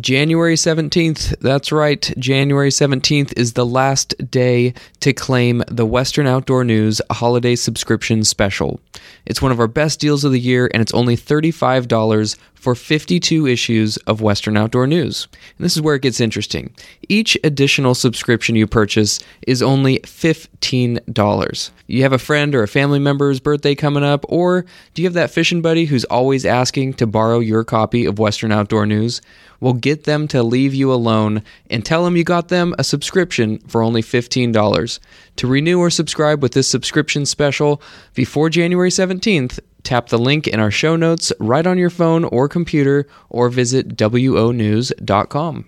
January 17th, that's right, January 17th is the last day to claim the Western Outdoor News Holiday Subscription Special. It's one of our best deals of the year, and it's only $35 for 52 issues of Western Outdoor News. And this is where it gets interesting. Each additional subscription you purchase is only $15. You have a friend or a family member's birthday coming up, or do you have that fishing buddy who's always asking to borrow your copy of Western Outdoor News? Well, get them to leave you alone and tell them you got them a subscription for only $15. To renew or subscribe with this subscription special before January 17th, tap the link in our show notes right on your phone or computer or visit wonews.com.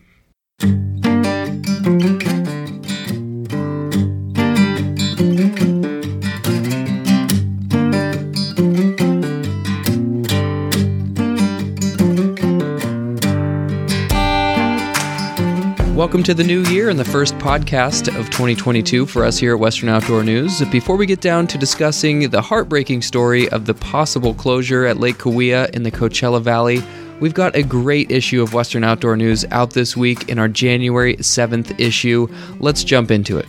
Welcome to the new year and the first podcast of 2022 for us here at Western Outdoor News. Before we get down to discussing the heartbreaking story of the possible closure at Lake Cahuilla in the Coachella Valley, we've got a great issue of Western Outdoor News out this week in our January 7th issue. Let's jump into it.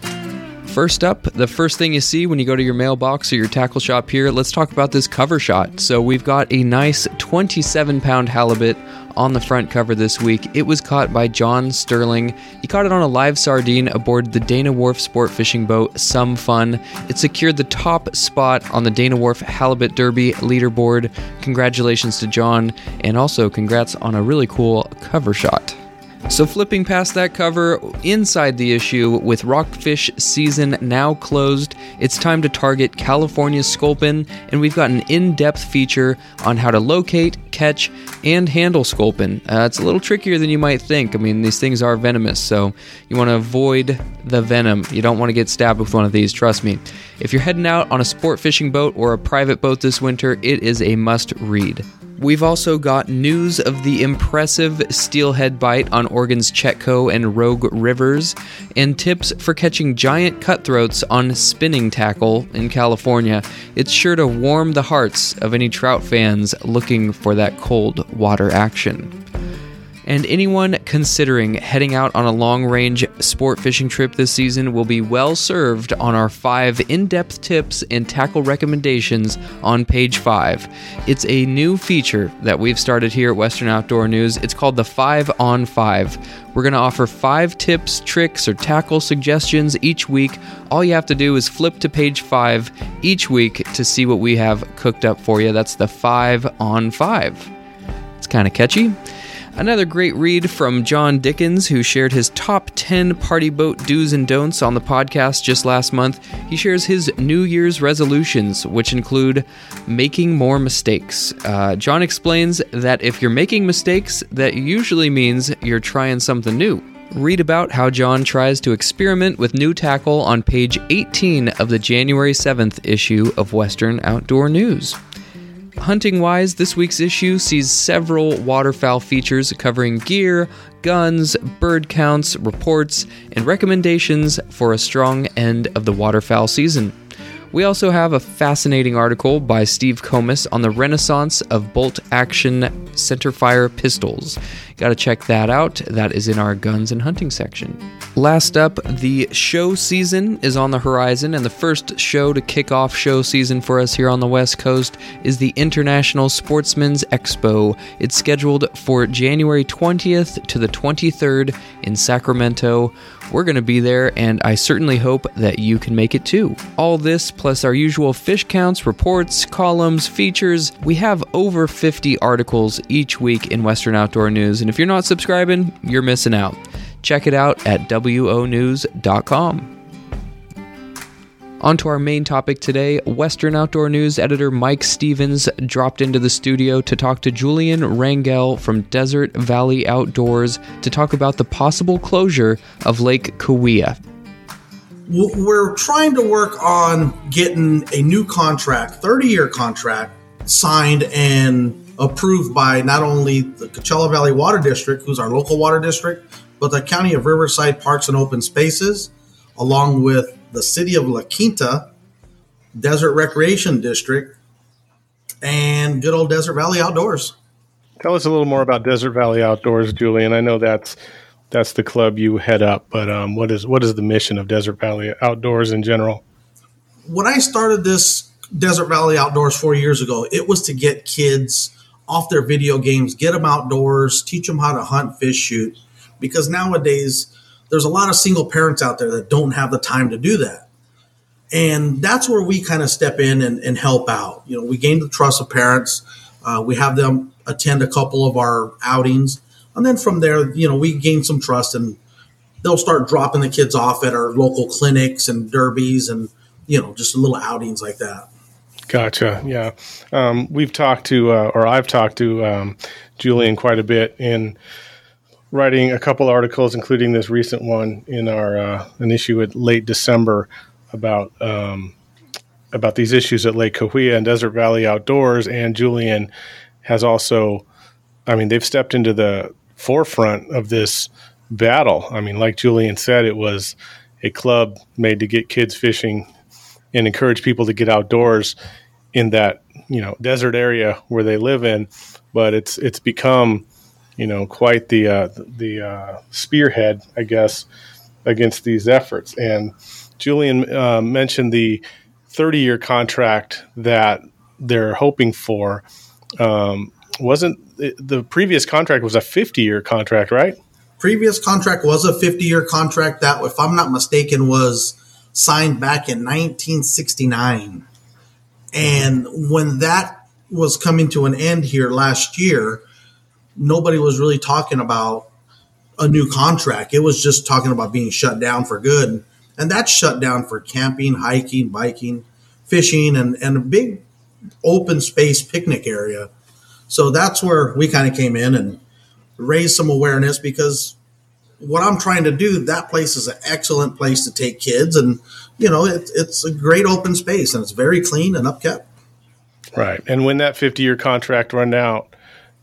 First up, the first thing you see when you go to your mailbox or your tackle shop here, let's talk about this cover shot. So, we've got a nice 27 pound halibut on the front cover this week. It was caught by John Sterling. He caught it on a live sardine aboard the Dana Wharf sport fishing boat Some Fun. It secured the top spot on the Dana Wharf Halibut Derby leaderboard. Congratulations to John, and also congrats on a really cool cover shot. So, flipping past that cover, inside the issue, with rockfish season now closed, it's time to target California's sculpin, and we've got an in depth feature on how to locate, catch, and handle sculpin. Uh, it's a little trickier than you might think. I mean, these things are venomous, so you want to avoid the venom. You don't want to get stabbed with one of these, trust me. If you're heading out on a sport fishing boat or a private boat this winter, it is a must read. We've also got news of the impressive steelhead bite on Oregon's Chetco and Rogue rivers, and tips for catching giant cutthroats on spinning tackle in California. It's sure to warm the hearts of any trout fans looking for that cold water action and anyone considering heading out on a long range sport fishing trip this season will be well served on our five in depth tips and tackle recommendations on page five. It's a new feature that we've started here at Western Outdoor News. It's called the Five on Five. We're going to offer five tips, tricks, or tackle suggestions each week. All you have to do is flip to page five each week to see what we have cooked up for you. That's the Five on Five. It's kind of catchy. Another great read from John Dickens, who shared his top 10 party boat do's and don'ts on the podcast just last month. He shares his New Year's resolutions, which include making more mistakes. Uh, John explains that if you're making mistakes, that usually means you're trying something new. Read about how John tries to experiment with new tackle on page 18 of the January 7th issue of Western Outdoor News. Hunting wise, this week's issue sees several waterfowl features covering gear, guns, bird counts, reports, and recommendations for a strong end of the waterfowl season. We also have a fascinating article by Steve Comus on the renaissance of bolt action centerfire pistols. Got to check that out. That is in our guns and hunting section. Last up, the show season is on the horizon, and the first show to kick off show season for us here on the West Coast is the International Sportsmen's Expo. It's scheduled for January 20th to the 23rd in Sacramento. We're going to be there, and I certainly hope that you can make it too. All this, plus our usual fish counts, reports, columns, features. We have over 50 articles each week in Western Outdoor News, and if you're not subscribing, you're missing out. Check it out at WONews.com. On to our main topic today Western Outdoor News editor Mike Stevens dropped into the studio to talk to Julian Rangel from Desert Valley Outdoors to talk about the possible closure of Lake Cahuilla. We're trying to work on getting a new contract, 30 year contract, signed and approved by not only the Coachella Valley Water District, who's our local water district, but the County of Riverside Parks and Open Spaces, along with the City of La Quinta, Desert Recreation District, and good old Desert Valley Outdoors. Tell us a little more about Desert Valley Outdoors, Julian. I know that's that's the club you head up, but um, what is what is the mission of Desert Valley Outdoors in general? When I started this Desert Valley Outdoors four years ago, it was to get kids off their video games, get them outdoors, teach them how to hunt, fish, shoot. Because nowadays, there's a lot of single parents out there that don't have the time to do that. And that's where we kind of step in and, and help out. You know, we gain the trust of parents. Uh, we have them attend a couple of our outings. And then from there, you know, we gain some trust and they'll start dropping the kids off at our local clinics and derbies and, you know, just little outings like that. Gotcha. Yeah. Um, we've talked to, uh, or I've talked to um, Julian quite a bit in writing a couple articles, including this recent one in our uh, an issue at late December about um, about these issues at Lake Cahuilla and Desert Valley Outdoors. And Julian has also, I mean, they've stepped into the forefront of this battle. I mean, like Julian said, it was a club made to get kids fishing and encourage people to get outdoors in that you know desert area where they live in. But it's it's become you know quite the uh, the uh, spearhead, I guess, against these efforts. And Julian uh, mentioned the 30 year contract that they're hoping for. Um, wasn't the previous contract was a 50 year contract, right? Previous contract was a 50 year contract that, if I'm not mistaken, was signed back in 1969. And when that was coming to an end here last year, nobody was really talking about a new contract. It was just talking about being shut down for good. And that's shut down for camping, hiking, biking, fishing, and, and a big open space picnic area. So that's where we kind of came in and raised some awareness because what I'm trying to do, that place is an excellent place to take kids, and you know, it, it's a great open space and it's very clean and upkept. Right, and when that 50 year contract run out,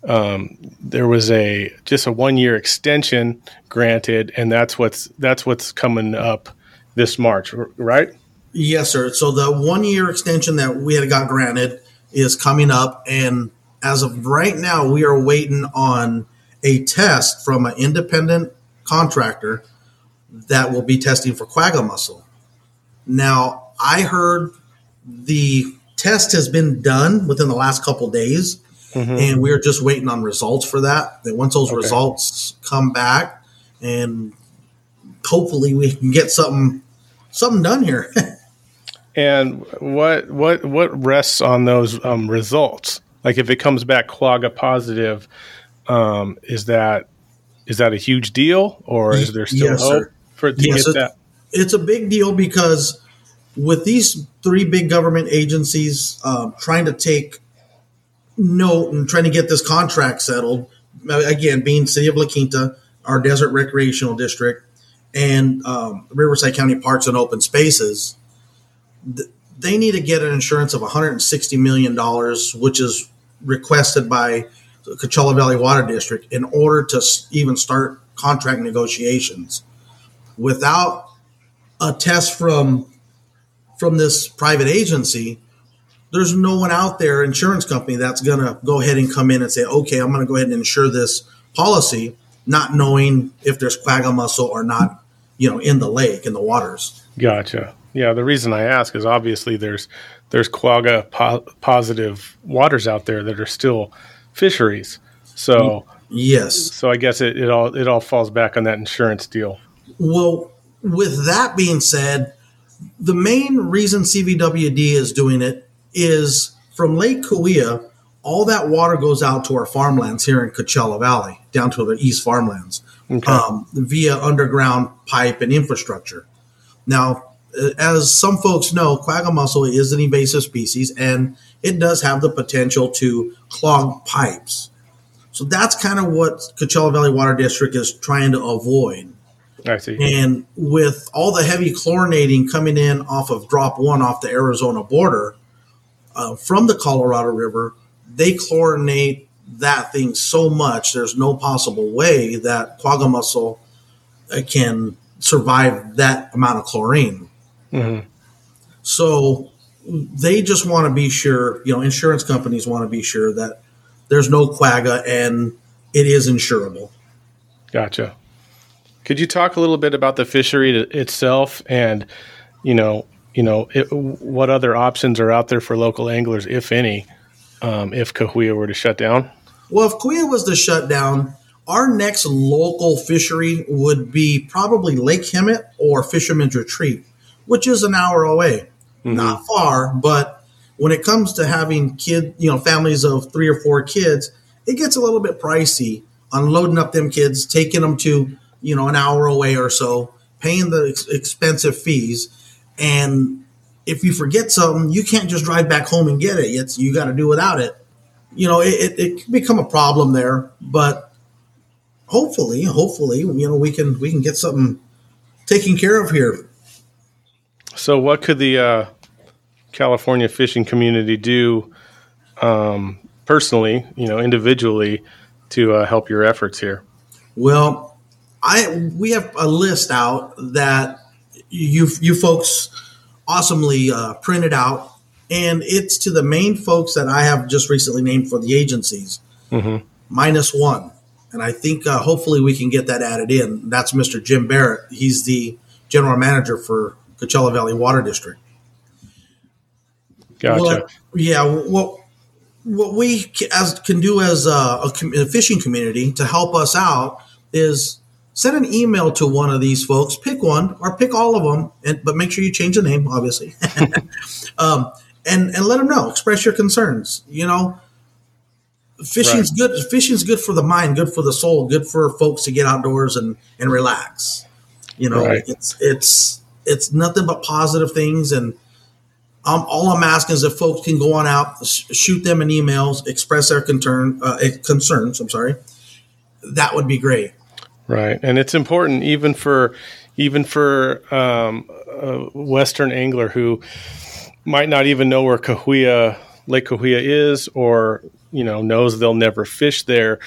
um, there was a just a one year extension granted, and that's what's that's what's coming up this March, right? Yes, sir. So the one year extension that we had got granted is coming up, and as of right now, we are waiting on a test from an independent contractor that will be testing for quagga mussel. Now, I heard the test has been done within the last couple days, mm-hmm. and we're just waiting on results for that. That once those okay. results come back, and hopefully we can get something something done here. and what what what rests on those um, results? Like if it comes back quagga positive, um, is that is that a huge deal, or is there still yes, hope sir. for to yes, get that? It's a big deal because with these three big government agencies um, trying to take note and trying to get this contract settled, again, being City of La Quinta, our desert recreational district, and um, Riverside County Parks and Open Spaces, th- they need to get an insurance of $160 million, which is requested by the Coachella Valley Water District in order to even start contract negotiations. Without a test from from this private agency, there's no one out there, insurance company, that's going to go ahead and come in and say, okay, I'm going to go ahead and insure this policy, not knowing if there's quagga mussel or not, you know, in the lake, in the waters. Gotcha. Yeah, the reason I ask is obviously there's there's quagga po- positive waters out there that are still fisheries. So yes, so I guess it, it all it all falls back on that insurance deal. Well, with that being said, the main reason CVWD is doing it is from Lake Cahuilla, all that water goes out to our farmlands here in Coachella Valley, down to the east farmlands, okay. um, via underground pipe and infrastructure. Now, as some folks know, quagga mussel is an invasive species and it does have the potential to clog pipes. So that's kind of what Coachella Valley Water District is trying to avoid. I see. And with all the heavy chlorinating coming in off of drop one off the Arizona border uh, from the Colorado River, they chlorinate that thing so much, there's no possible way that quagga mussel uh, can survive that amount of chlorine. Mm-hmm. So they just want to be sure, you know, insurance companies want to be sure that there's no quagga and it is insurable. Gotcha. Could you talk a little bit about the fishery itself and, you know, you know, it, what other options are out there for local anglers, if any, um, if Cahuilla were to shut down? Well, if Cahuilla was to shut down, our next local fishery would be probably Lake Hemet or Fisherman's Retreat, which is an hour away. Mm-hmm. Not far, but when it comes to having kid, you know, families of three or four kids, it gets a little bit pricey unloading up them kids, taking them to, you know, an hour away or so, paying the ex- expensive fees. And if you forget something, you can't just drive back home and get it. It's, you got to do without it. You know, it, it, it can become a problem there, but hopefully, hopefully, you know, we can, we can get something taken care of here. So what could the, uh, California fishing community do, um, personally, you know, individually to uh, help your efforts here? Well, I we have a list out that you you folks awesomely uh, printed out, and it's to the main folks that I have just recently named for the agencies, mm-hmm. minus one, and I think uh, hopefully we can get that added in. That's Mr. Jim Barrett. He's the general manager for Coachella Valley Water District. Gotcha. Well, yeah. Well, what we as can do as a, a, a, fishing community to help us out is send an email to one of these folks, pick one or pick all of them, and, but make sure you change the name, obviously, um, and and let them know. Express your concerns. You know, fishing's right. good. Fishing's good for the mind, good for the soul, good for folks to get outdoors and and relax. You know, right. it's it's it's nothing but positive things and um, all I'm asking is if folks can go on out, shoot them an emails, express their concern, uh, eh, concerns. I'm sorry, that would be great. Right, and it's important even for even for um, a Western angler who might not even know where Cahuilla Lake Cahuilla is, or you know knows they'll never fish there.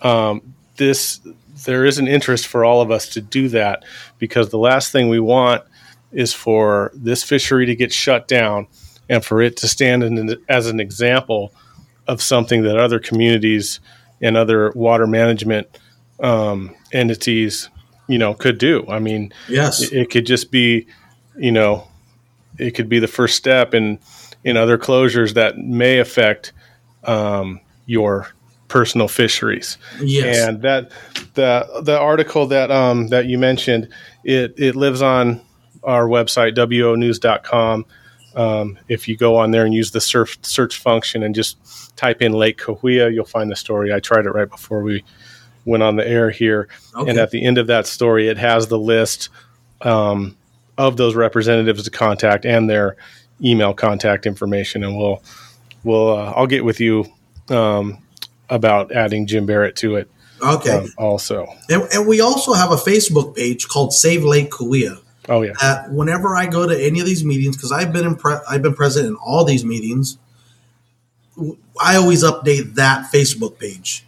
Um, this there is an interest for all of us to do that because the last thing we want is for this fishery to get shut down and for it to stand in, as an example of something that other communities and other water management um, entities, you know, could do. I mean, yes, it, it, could just be, you know, it could be the first step in in other closures that may affect um, your personal fisheries. Yes, and that the the article that um, that you mentioned it it lives on our website, wonews.com. Um, if you go on there and use the search, search function and just type in Lake Cahuilla, you'll find the story. I tried it right before we went on the air here. Okay. And at the end of that story, it has the list um, of those representatives to contact and their email contact information. And we'll, we'll, uh, I'll get with you um, about adding Jim Barrett to it. Okay. Um, also, and, and, we also have a Facebook page called Save Lake Cahuilla. Oh yeah. Uh, whenever I go to any of these meetings, because I've been I've been present in all these meetings, I always update that Facebook page.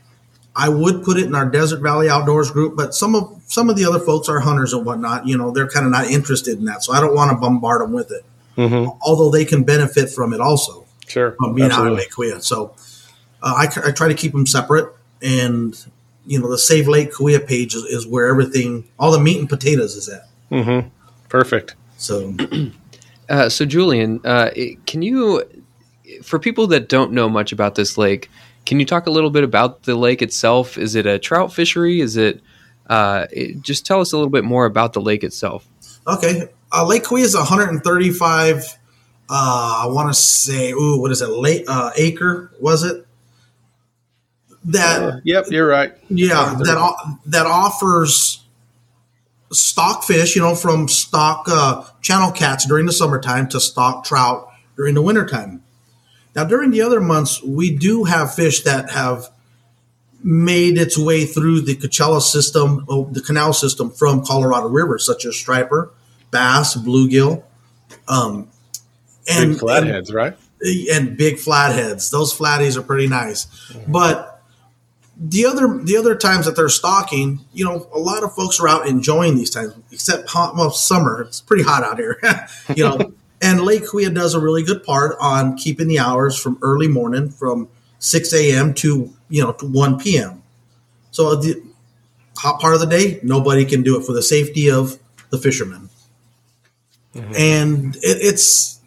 I would put it in our Desert Valley Outdoors group, but some of some of the other folks are hunters and whatnot. You know, they're kind of not interested in that, so I don't want to bombard them with it. Mm-hmm. Although they can benefit from it also. Sure, from being Absolutely. out of Lake So uh, I, I try to keep them separate, and you know, the Save Lake Cahuilla page is, is where everything, all the meat and potatoes is at. Mm-hmm. Perfect. So, uh, so Julian, uh, can you, for people that don't know much about this lake, can you talk a little bit about the lake itself? Is it a trout fishery? Is it, uh, it just tell us a little bit more about the lake itself. Okay, uh, Lake Cahuilla is 135. Uh, I want to say, ooh, what is it? Lake uh, acre was it? That. yep, you're right. Yeah, that that offers stock fish, you know, from stock uh, channel cats during the summertime to stock trout during the wintertime. Now, during the other months, we do have fish that have made its way through the Coachella system, oh, the canal system from Colorado River, such as striper, bass, bluegill, um, and big flatheads, and, right? And big flatheads. Those flatties are pretty nice, mm-hmm. but the other the other times that they're stocking, you know, a lot of folks are out enjoying these times, except hot, well, summer. It's pretty hot out here, you know. and Lake Cahuilla does a really good part on keeping the hours from early morning from 6 a.m. to you know to 1 p.m. So the hot part of the day, nobody can do it for the safety of the fishermen, mm-hmm. and it, it's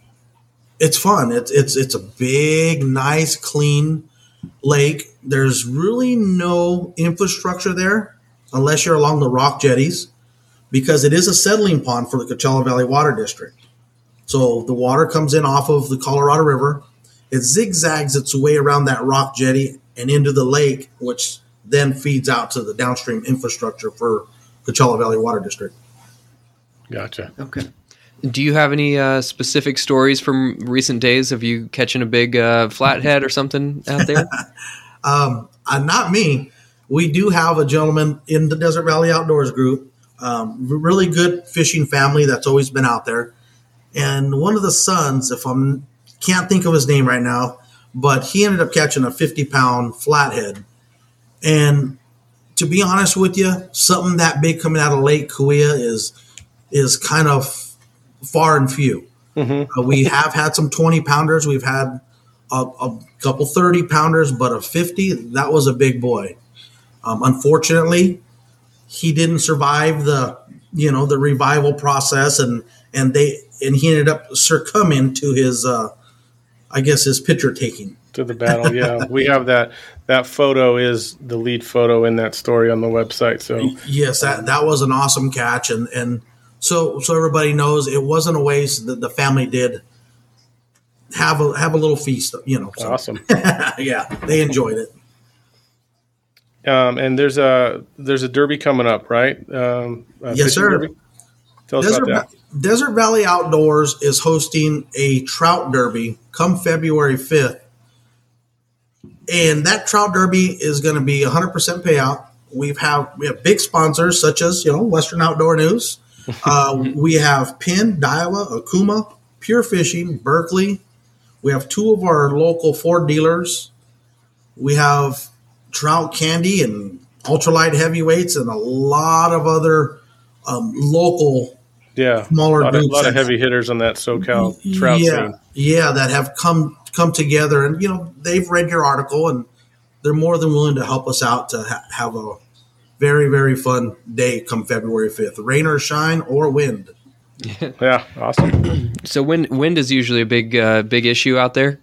it's fun. It's it's it's a big, nice, clean lake. There's really no infrastructure there unless you're along the rock jetties, because it is a settling pond for the Coachella Valley Water District. So the water comes in off of the Colorado River. It zigzags its way around that rock jetty and into the lake, which then feeds out to the downstream infrastructure for Coachella Valley Water District. Gotcha. Okay. Do you have any uh, specific stories from recent days of you catching a big uh, flathead or something out there? um, uh, not me. We do have a gentleman in the Desert Valley Outdoors group, um, really good fishing family that's always been out there. And one of the sons, if I'm can't think of his name right now, but he ended up catching a 50 pound flathead. And to be honest with you, something that big coming out of Lake Cahuilla is is kind of far and few. Mm-hmm. Uh, we have had some 20 pounders. We've had a, a, couple 30 pounders, but a 50, that was a big boy. Um, unfortunately, he didn't survive the, you know, the revival process and, and they, and he ended up succumbing to his, uh, I guess his picture taking to the battle. Yeah, we have that. That photo is the lead photo in that story on the website. So yes, that that was an awesome catch, and and so so everybody knows it wasn't a waste that the family did have a have a little feast. You know, so. awesome. yeah, they enjoyed it. Um, and there's a there's a derby coming up, right? Um, yes, sir. Derby? Tell us Desert, about that. Desert Valley Outdoors is hosting a trout derby come February 5th. And that trout derby is going to be 100% payout. We've have we have big sponsors such as, you know, Western Outdoor News, uh, we have Penn, Daiwa, Okuma, Pure Fishing, Berkley. We have two of our local Ford dealers. We have Trout Candy and ultralight heavyweights and a lot of other um, local yeah smaller a lot, of, a lot of heavy hitters on that SoCal trout yeah, scene. Yeah, that have come come together and you know they've read your article and they're more than willing to help us out to ha- have a very very fun day come February fifth, rain or shine or wind. yeah, awesome. So wind wind is usually a big uh, big issue out there.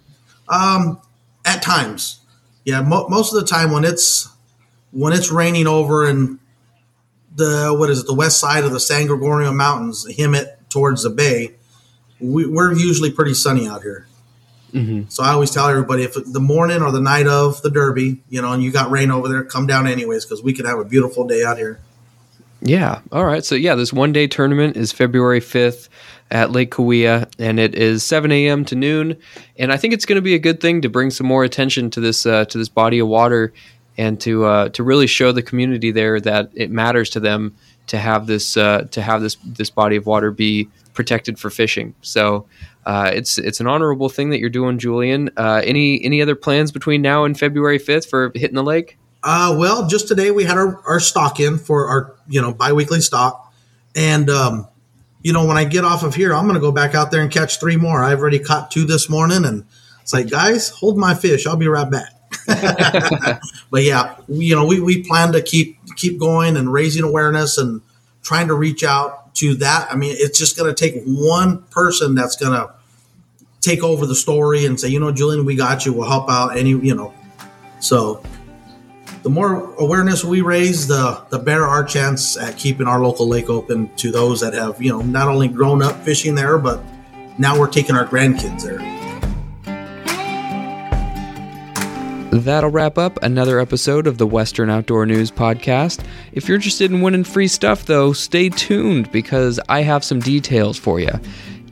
Um, at times, yeah. Mo- most of the time when it's when it's raining over and the what is it the west side of the San Gorgonio Mountains, Hemet towards the bay, we, are usually pretty sunny out here. Mm-hmm. So I always tell everybody if the morning or the night of the Derby, you know, and you got rain over there, come down anyways because we could have a beautiful day out here. Yeah. All right. So yeah, this one day tournament is February fifth at Lake Cahuilla, and it is 7 a.m. to noon. And I think it's going to be a good thing to bring some more attention to this uh, to this body of water, and to uh, to really show the community there that it matters to them to have this uh, to have this this body of water be protected for fishing. So uh, it's it's an honorable thing that you're doing, Julian. Uh, any any other plans between now and February 5th for hitting the lake? Uh, well, just today we had our, our stock in for our you know biweekly stock, and um, you know when I get off of here, I'm going to go back out there and catch three more. I've already caught two this morning, and it's like, guys, hold my fish. I'll be right back. but yeah, you know we, we plan to keep keep going and raising awareness and trying to reach out to that. I mean, it's just going to take one person that's going to take over the story and say, you know, Julian, we got you. We'll help out. Any, you know, so the more awareness we raise, the the better our chance at keeping our local lake open to those that have, you know, not only grown up fishing there, but now we're taking our grandkids there. That'll wrap up another episode of the Western Outdoor News Podcast. If you're interested in winning free stuff, though, stay tuned because I have some details for you.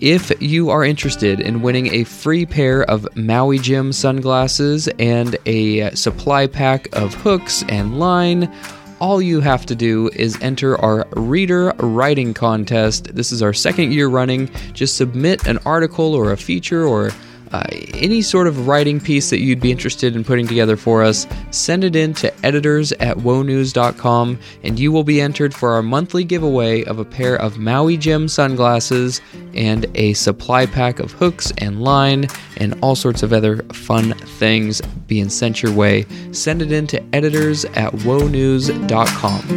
If you are interested in winning a free pair of Maui Jim sunglasses and a supply pack of hooks and line, all you have to do is enter our reader writing contest. This is our second year running. Just submit an article or a feature or uh, any sort of writing piece that you'd be interested in putting together for us, send it in to editors at wonews.com and you will be entered for our monthly giveaway of a pair of Maui Jim sunglasses and a supply pack of hooks and line and all sorts of other fun things being sent your way. Send it in to editors at wonews.com.